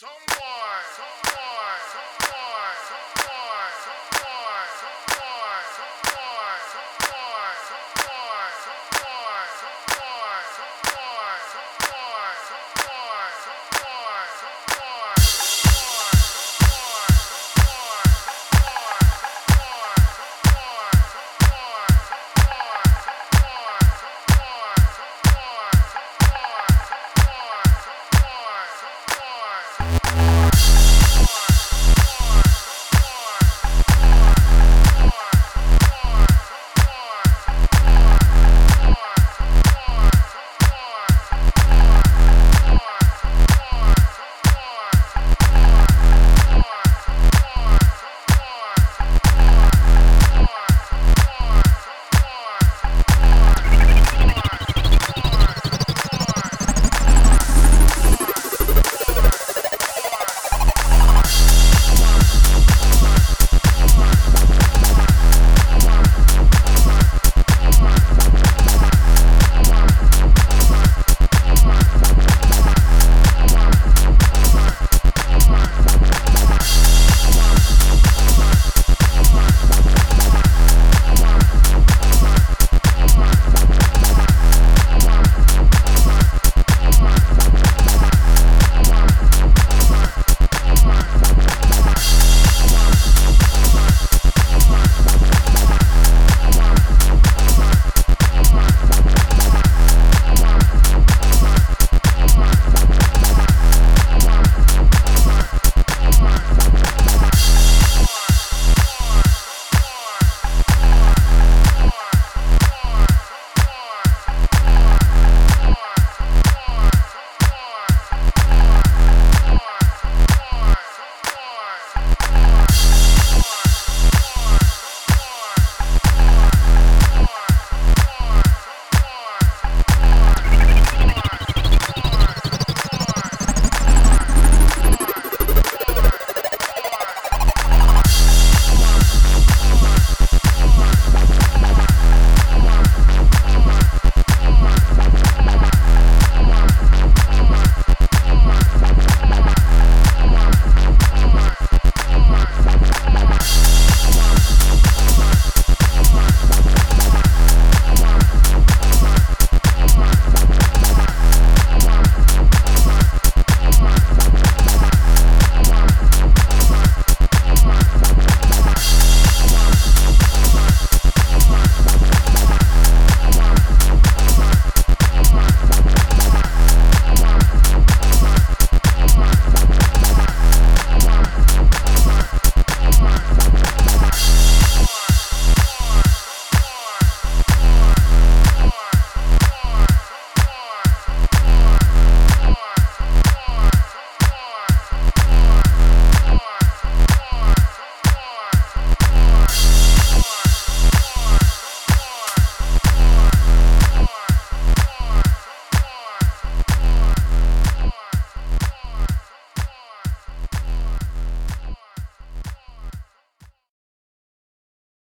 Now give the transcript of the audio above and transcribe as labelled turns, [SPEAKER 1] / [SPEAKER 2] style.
[SPEAKER 1] Someone. Someone.